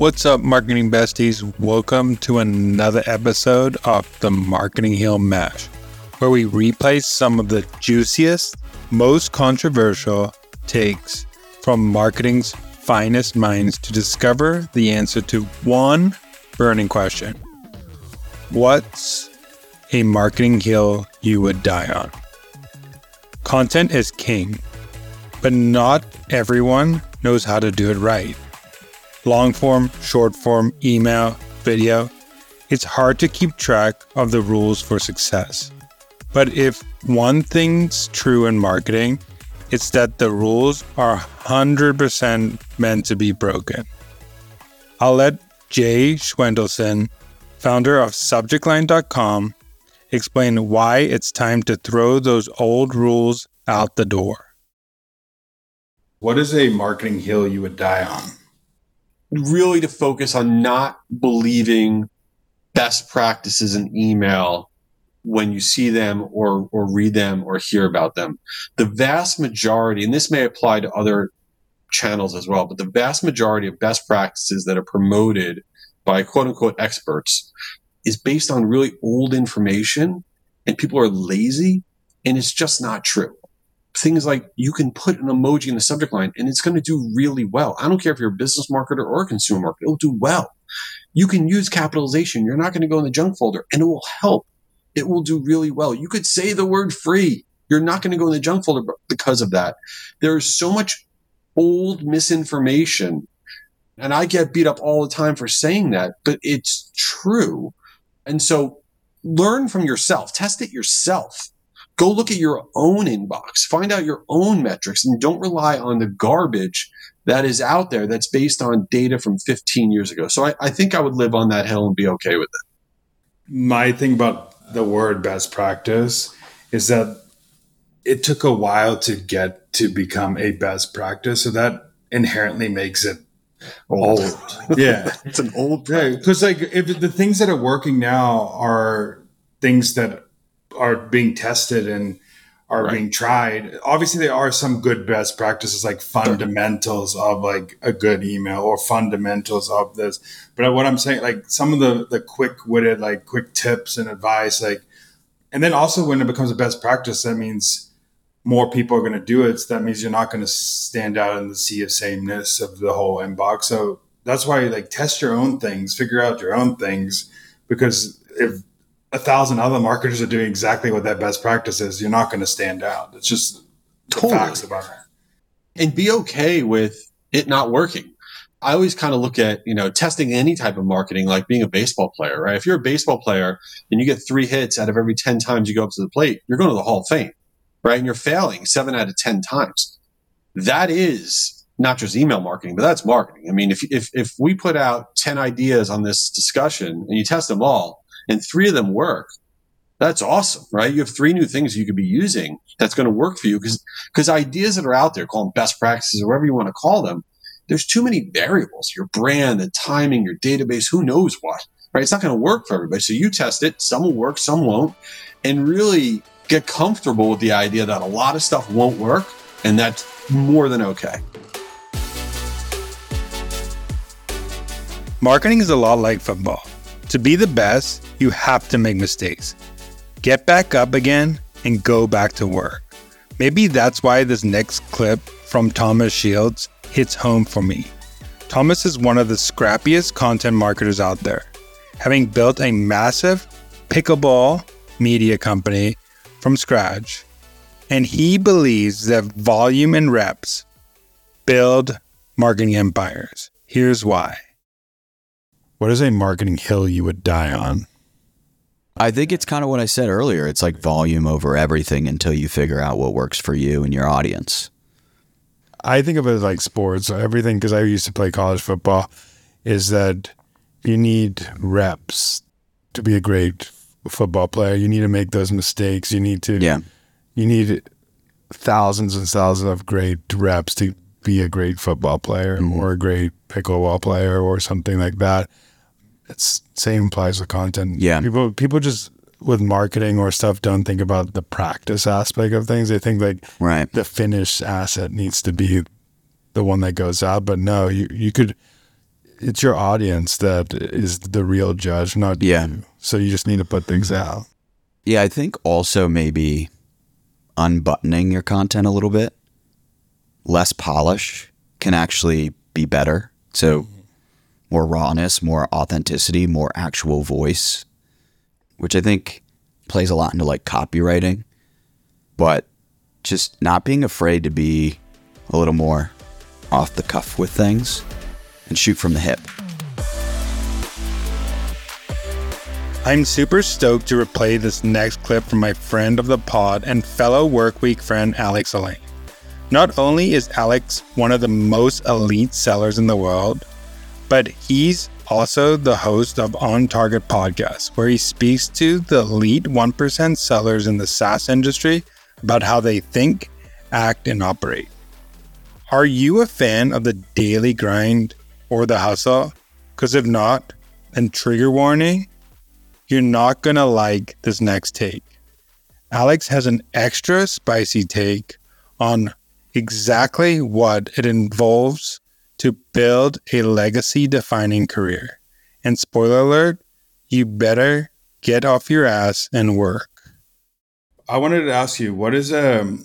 What's up, marketing besties? Welcome to another episode of the Marketing Hill Mash, where we replay some of the juiciest, most controversial takes from marketing's finest minds to discover the answer to one burning question What's a marketing hill you would die on? Content is king, but not everyone knows how to do it right long form, short form, email, video, it's hard to keep track of the rules for success. But if one thing's true in marketing, it's that the rules are 100% meant to be broken. I'll let Jay Schwedelson, founder of SubjectLine.com, explain why it's time to throw those old rules out the door. What is a marketing hill you would die on? Really to focus on not believing best practices in email when you see them or, or read them or hear about them. The vast majority, and this may apply to other channels as well, but the vast majority of best practices that are promoted by quote unquote experts is based on really old information and people are lazy and it's just not true things like you can put an emoji in the subject line and it's going to do really well. I don't care if you're a business marketer or a consumer marketer, it'll do well. You can use capitalization. You're not going to go in the junk folder and it will help. It will do really well. You could say the word free. You're not going to go in the junk folder because of that. There is so much old misinformation. And I get beat up all the time for saying that, but it's true. And so learn from yourself, test it yourself Go look at your own inbox, find out your own metrics, and don't rely on the garbage that is out there that's based on data from 15 years ago. So I, I think I would live on that hill and be okay with it. My thing about the word best practice is that it took a while to get to become a best practice. So that inherently makes it old. old. yeah. it's an old thing. Because like if the things that are working now are things that are being tested and are right. being tried. Obviously, there are some good best practices like fundamentals of like a good email or fundamentals of this. But what I'm saying, like some of the the quick witted like quick tips and advice, like, and then also when it becomes a best practice, that means more people are going to do it. So that means you're not going to stand out in the sea of sameness of the whole inbox. So that's why like test your own things, figure out your own things, because if a thousand other marketers are doing exactly what that best practice is, you're not going to stand out. It's just totally. facts about it. And be okay with it not working. I always kind of look at, you know, testing any type of marketing like being a baseball player, right? If you're a baseball player and you get three hits out of every 10 times you go up to the plate, you're going to the Hall of Fame, right? And you're failing seven out of 10 times. That is not just email marketing, but that's marketing. I mean, if, if, if we put out 10 ideas on this discussion and you test them all, and three of them work, that's awesome, right? You have three new things you could be using that's going to work for you because because ideas that are out there, call them best practices or whatever you want to call them, there's too many variables. Your brand, the timing, your database, who knows what, right? It's not going to work for everybody. So you test it. Some will work, some won't, and really get comfortable with the idea that a lot of stuff won't work, and that's more than okay. Marketing is a lot like football. To be the best, you have to make mistakes. Get back up again and go back to work. Maybe that's why this next clip from Thomas Shields hits home for me. Thomas is one of the scrappiest content marketers out there, having built a massive pickleball media company from scratch. And he believes that volume and reps build marketing empires. Here's why. What is a marketing hill you would die on? I think it's kind of what I said earlier. It's like volume over everything until you figure out what works for you and your audience. I think of it as like sports. Everything, because I used to play college football, is that you need reps to be a great football player. You need to make those mistakes. You need to Yeah. you need thousands and thousands of great reps to be a great football player Mhm. or a great pickleball player or something like that. It's same applies with content. Yeah. People people just with marketing or stuff don't think about the practice aspect of things. They think like Right. the finished asset needs to be the one that goes out. But no, you you could it's your audience that is the real judge, not Yeah. you. So you just need to put things out. Yeah, I think also maybe unbuttoning your content a little bit, less polish can actually be better. So more rawness, more authenticity, more actual voice, which I think plays a lot into like copywriting, but just not being afraid to be a little more off the cuff with things and shoot from the hip. I'm super stoked to replay this next clip from my friend of the pod and fellow Workweek friend Alex Alleyne. Not only is Alex one of the most elite sellers in the world, but he's also the host of On Target podcast, where he speaks to the elite 1% sellers in the SaaS industry about how they think, act, and operate. Are you a fan of the daily grind or the hustle? Because if not, then trigger warning you're not gonna like this next take. Alex has an extra spicy take on exactly what it involves to build a legacy defining career. And spoiler alert, you better get off your ass and work. I wanted to ask you, what is a,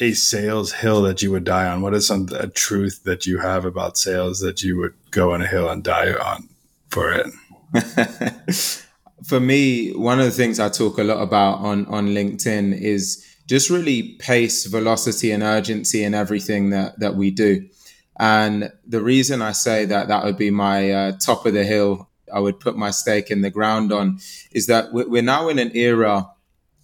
a sales hill that you would die on? What is some a truth that you have about sales that you would go on a hill and die on for it? For me, one of the things I talk a lot about on on LinkedIn is just really pace, velocity, and urgency in everything that that we do. And the reason I say that that would be my uh, top of the hill, I would put my stake in the ground on, is that we- we're now in an era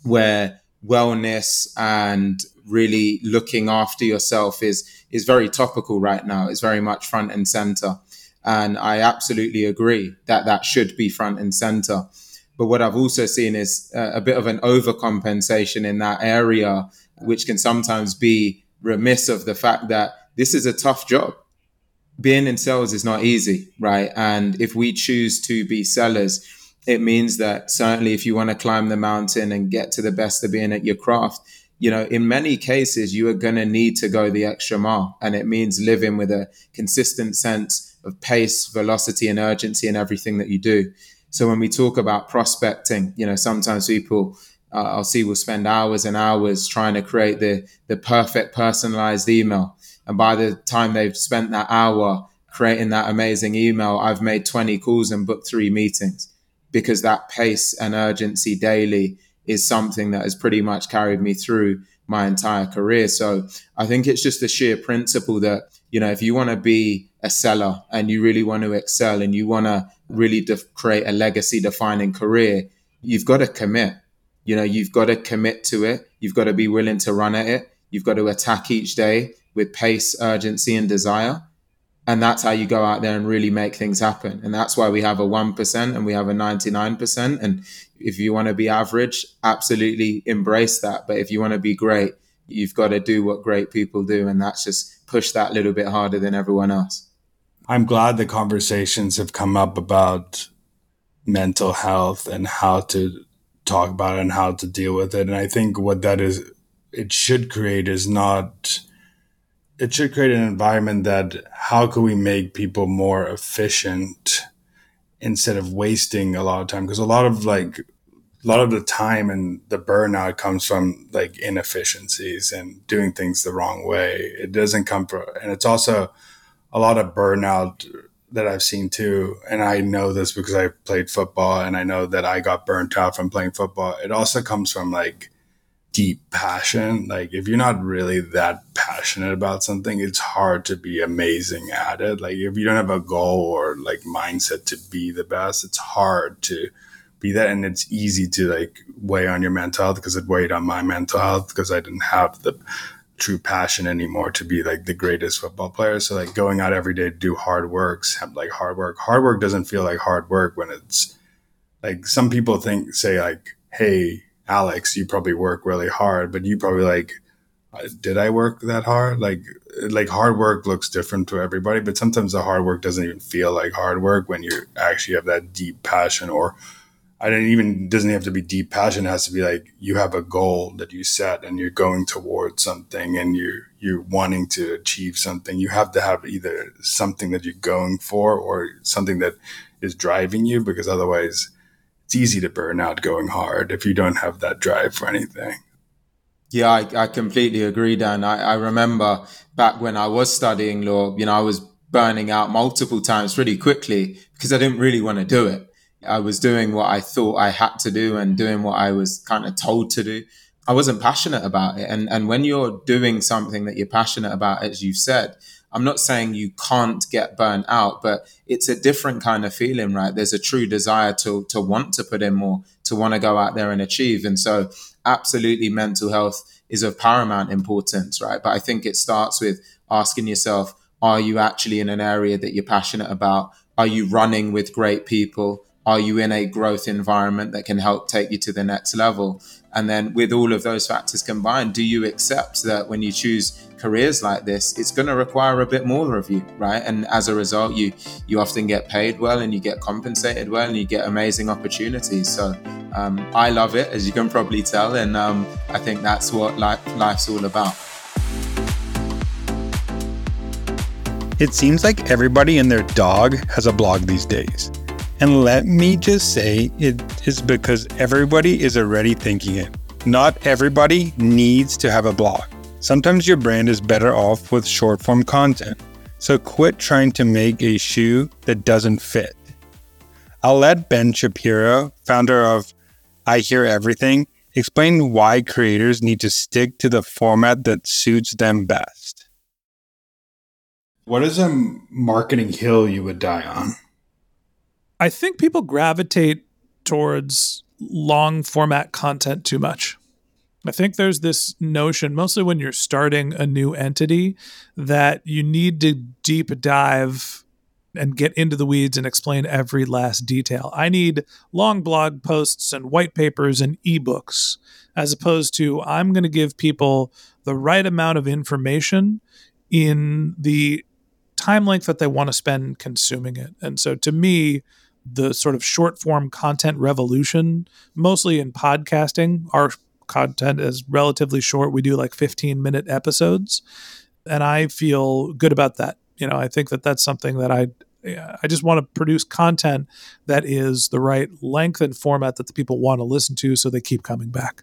where wellness and really looking after yourself is is very topical right now. It's very much front and center. And I absolutely agree that that should be front and center. But what I've also seen is a bit of an overcompensation in that area, which can sometimes be remiss of the fact that this is a tough job. Being in sales is not easy, right? And if we choose to be sellers, it means that certainly if you want to climb the mountain and get to the best of being at your craft, you know, in many cases, you are going to need to go the extra mile. And it means living with a consistent sense of pace, velocity, and urgency in everything that you do. So when we talk about prospecting, you know, sometimes people uh, I'll see will spend hours and hours trying to create the the perfect personalized email, and by the time they've spent that hour creating that amazing email, I've made 20 calls and booked three meetings because that pace and urgency daily is something that has pretty much carried me through my entire career. So I think it's just the sheer principle that, you know, if you want to be a seller and you really want to excel and you want to really def- create a legacy defining career, you've got to commit. You know, you've got to commit to it. You've got to be willing to run at it. You've got to attack each day with pace, urgency, and desire. And that's how you go out there and really make things happen. And that's why we have a 1% and we have a 99%. And if you want to be average, absolutely embrace that. But if you want to be great, you've got to do what great people do. And that's just push that little bit harder than everyone else. I'm glad the conversations have come up about mental health and how to talk about it and how to deal with it. And I think what that is, it should create is not, it should create an environment that how can we make people more efficient instead of wasting a lot of time? Because a lot of mm-hmm. like, a lot of the time and the burnout comes from like inefficiencies and doing things the wrong way. It doesn't come from, and it's also, a lot of burnout that I've seen too. And I know this because I played football and I know that I got burnt out from playing football. It also comes from like deep passion. Like if you're not really that passionate about something, it's hard to be amazing at it. Like if you don't have a goal or like mindset to be the best, it's hard to be that. And it's easy to like weigh on your mental health because it weighed on my mental health because I didn't have the true passion anymore to be like the greatest football player. So like going out every day to do hard works, like hard work. Hard work doesn't feel like hard work when it's like some people think say like, "Hey, Alex, you probably work really hard," but you probably like, uh, "Did I work that hard?" Like like hard work looks different to everybody, but sometimes the hard work doesn't even feel like hard work when you actually have that deep passion or I don't even doesn't have to be deep passion. It has to be like you have a goal that you set and you're going towards something and you're you're wanting to achieve something. You have to have either something that you're going for or something that is driving you because otherwise it's easy to burn out going hard if you don't have that drive for anything. Yeah, I, I completely agree, Dan. I, I remember back when I was studying law, you know, I was burning out multiple times really quickly because I didn't really want to do it. I was doing what I thought I had to do and doing what I was kind of told to do. I wasn't passionate about it. And, and when you're doing something that you're passionate about, as you've said, I'm not saying you can't get burnt out, but it's a different kind of feeling, right? There's a true desire to, to want to put in more, to want to go out there and achieve. And so absolutely mental health is of paramount importance, right? But I think it starts with asking yourself, are you actually in an area that you're passionate about? Are you running with great people? Are you in a growth environment that can help take you to the next level? And then with all of those factors combined, do you accept that when you choose careers like this, it's going to require a bit more of you, right? And as a result, you you often get paid well and you get compensated well and you get amazing opportunities. So um, I love it, as you can probably tell, and um, I think that's what life, life's all about. It seems like everybody and their dog has a blog these days. And let me just say, it is because everybody is already thinking it. Not everybody needs to have a blog. Sometimes your brand is better off with short form content. So quit trying to make a shoe that doesn't fit. I'll let Ben Shapiro, founder of I Hear Everything, explain why creators need to stick to the format that suits them best. What is a marketing hill you would die on? I think people gravitate towards long format content too much. I think there's this notion, mostly when you're starting a new entity, that you need to deep dive and get into the weeds and explain every last detail. I need long blog posts and white papers and ebooks, as opposed to I'm going to give people the right amount of information in the time length that they want to spend consuming it. And so to me, the sort of short form content revolution, mostly in podcasting. Our content is relatively short. We do like 15 minute episodes. And I feel good about that. You know, I think that that's something that I I just want to produce content that is the right length and format that the people want to listen to so they keep coming back.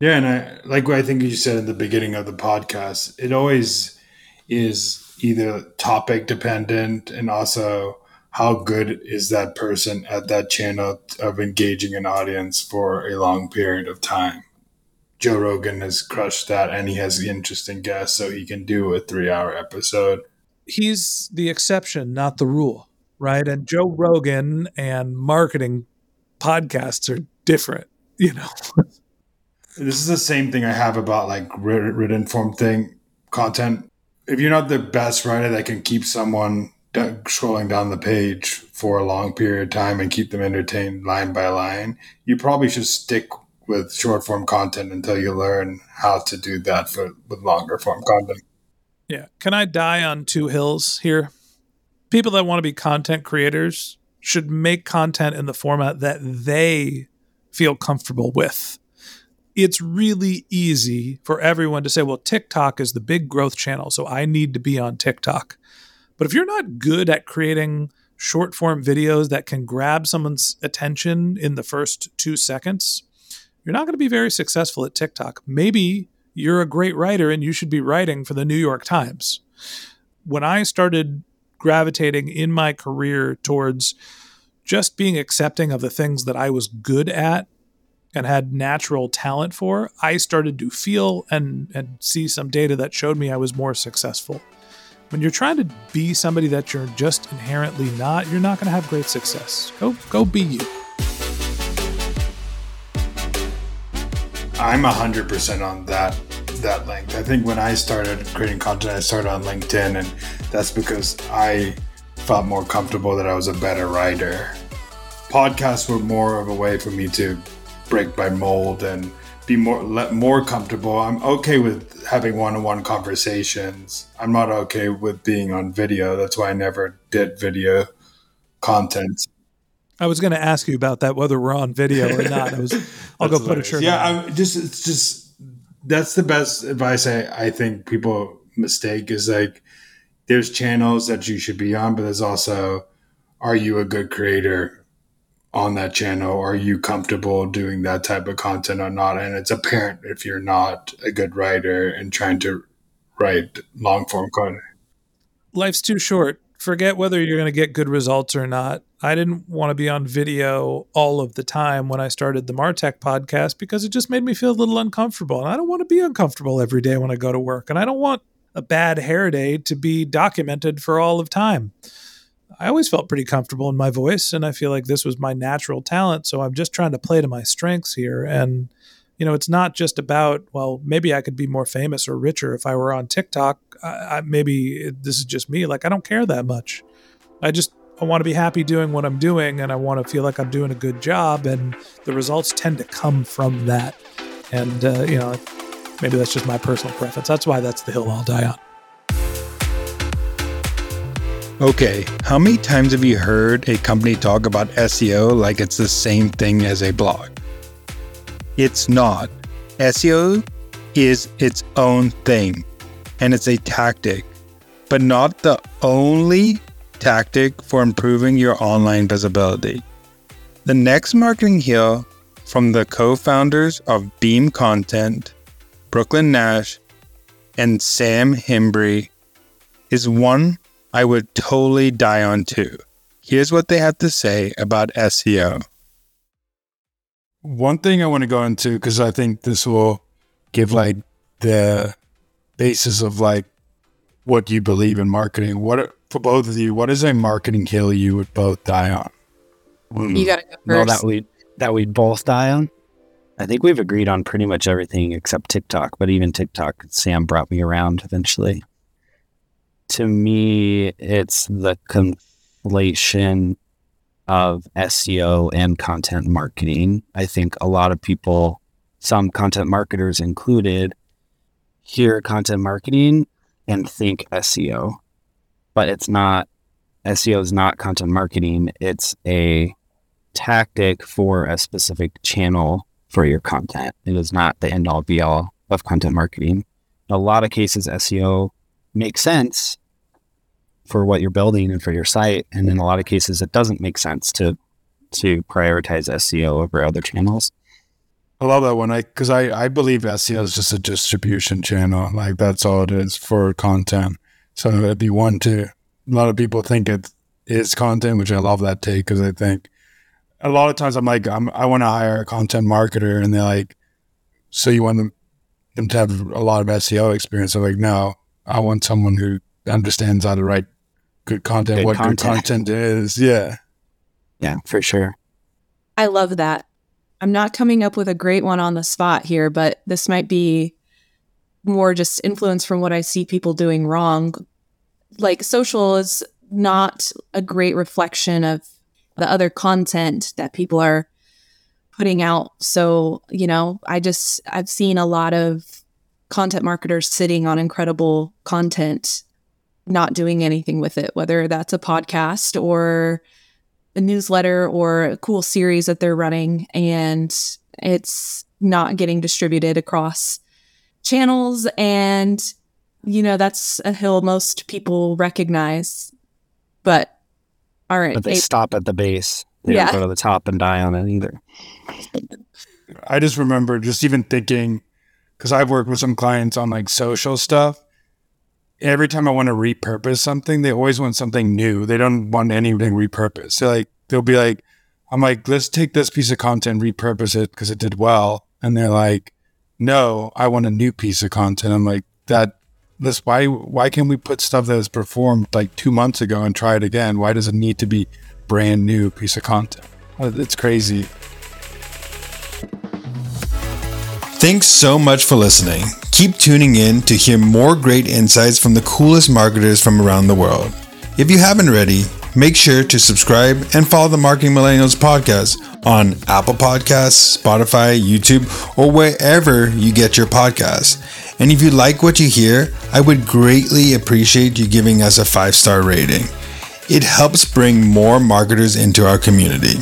Yeah, and I like what I think you said in the beginning of the podcast. It always is either topic dependent and also how good is that person at that channel of engaging an audience for a long period of time. Joe Rogan has crushed that and he has interesting guests, so he can do a three hour episode. He's the exception, not the rule, right? And Joe Rogan and marketing podcasts are different, you know. this is the same thing I have about like written form thing content. If you're not the best writer that can keep someone scrolling down the page for a long period of time and keep them entertained line by line, you probably should stick with short form content until you learn how to do that for with longer form content. Yeah. Can I die on two hills here? People that want to be content creators should make content in the format that they feel comfortable with. It's really easy for everyone to say, well, TikTok is the big growth channel, so I need to be on TikTok. But if you're not good at creating short form videos that can grab someone's attention in the first two seconds, you're not going to be very successful at TikTok. Maybe you're a great writer and you should be writing for the New York Times. When I started gravitating in my career towards just being accepting of the things that I was good at and had natural talent for, I started to feel and, and see some data that showed me I was more successful when you're trying to be somebody that you're just inherently not, you're not going to have great success. Go go be you. I'm 100% on that that length. I think when I started creating content, I started on LinkedIn and that's because I felt more comfortable that I was a better writer. podcasts were more of a way for me to break my mold and be more more comfortable. I'm okay with having one-on-one conversations. I'm not okay with being on video. That's why I never did video content. I was going to ask you about that, whether we're on video or not. I was, I'll go put a shirt. Yeah, on. I'm just it's just that's the best advice I I think people mistake is like there's channels that you should be on, but there's also are you a good creator on that channel? Are you comfortable doing that type of content or not? And it's apparent if you're not a good writer and trying to write long form content. Life's too short. Forget whether you're going to get good results or not. I didn't want to be on video all of the time when I started the Martech podcast because it just made me feel a little uncomfortable. And I don't want to be uncomfortable every day when I go to work. And I don't want a bad hair day to be documented for all of time. I always felt pretty comfortable in my voice, and I feel like this was my natural talent. So I'm just trying to play to my strengths here. And, you know, it's not just about, well, maybe I could be more famous or richer if I were on TikTok. I, I, maybe this is just me. Like, I don't care that much. I just I want to be happy doing what I'm doing, and I want to feel like I'm doing a good job. And the results tend to come from that. And, uh, you know, maybe that's just my personal preference. That's why that's the hill I'll die on. Okay, how many times have you heard a company talk about SEO like it's the same thing as a blog? It's not. SEO is its own thing, and it's a tactic, but not the only tactic for improving your online visibility. The next marketing hill from the co founders of Beam Content, Brooklin Nash, and Sam Hembree is one I would totally die on too. Here's what they have to say about SEO. One thing I want to go into because I think this will give like the basis of like what you believe in marketing. What for both of you? What is a marketing hill you would both die on? Hmm. You gotta go No, that we that we both die on. I think we've agreed on pretty much everything except TikTok, but even TikTok, Sam brought me around eventually. To me, it's the conflation of SEO and content marketing. I think a lot of people, some content marketers included, hear content marketing and think SEO, but it's not. SEO is not content marketing. It's a tactic for a specific channel for your content. It is not the end all be all of content marketing. In a lot of cases, SEO makes sense for what you're building and for your site. And in a lot of cases, it doesn't make sense to to prioritize SEO over other channels. I love that one. I because I I believe SEO is just a distribution channel. Like that's all it is for content. So it'd be one to a lot of people think it is content, which I love that take because I think a lot of times I'm like I'm, I want to hire a content marketer, and they're like, so you want them them to have a lot of SEO experience? I'm like, no, I want someone who understands how to write good content, Good what good content. content is. Yeah. Yeah, for sure. I love that. I'm not coming up with a great one on the spot here, but this might be more just influence from what I see people doing wrong. Like social is not a great reflection of the other content that people are putting out. So, you know, I just I've seen a lot of content marketers sitting on incredible content not doing anything with it, whether that's a podcast or a newsletter or a cool series that they're running and it's not getting distributed across channels and you know that's a hill most people recognize but all right But they Abe, stop at the base. They Yeah. don't go to the top and die on it either. I just remember just even thinking because I've worked with some clients on like social stuff. Every time I want to repurpose something, they always want something new. They don't want anything repurposed. Like they'll be like, I'm like, let's take this piece of content, repurpose it because it did well. And they're like, no, I want a new piece of content. I'm like, that this why why can't we put stuff that was performed like two months ago and try it again? Why does it need to be brand new piece of content? Uh, It's crazy. Thanks so much for listening. Keep tuning in to hear more great insights from the coolest marketers from around the world. If you haven't already, Make sure to subscribe and follow the Marketing Millennials podcast on Apple Podcasts, Spotify, YouTube, or wherever you get your podcasts. And if you like what you hear, I would greatly appreciate you giving us a five star rating. It helps bring more marketers into our community.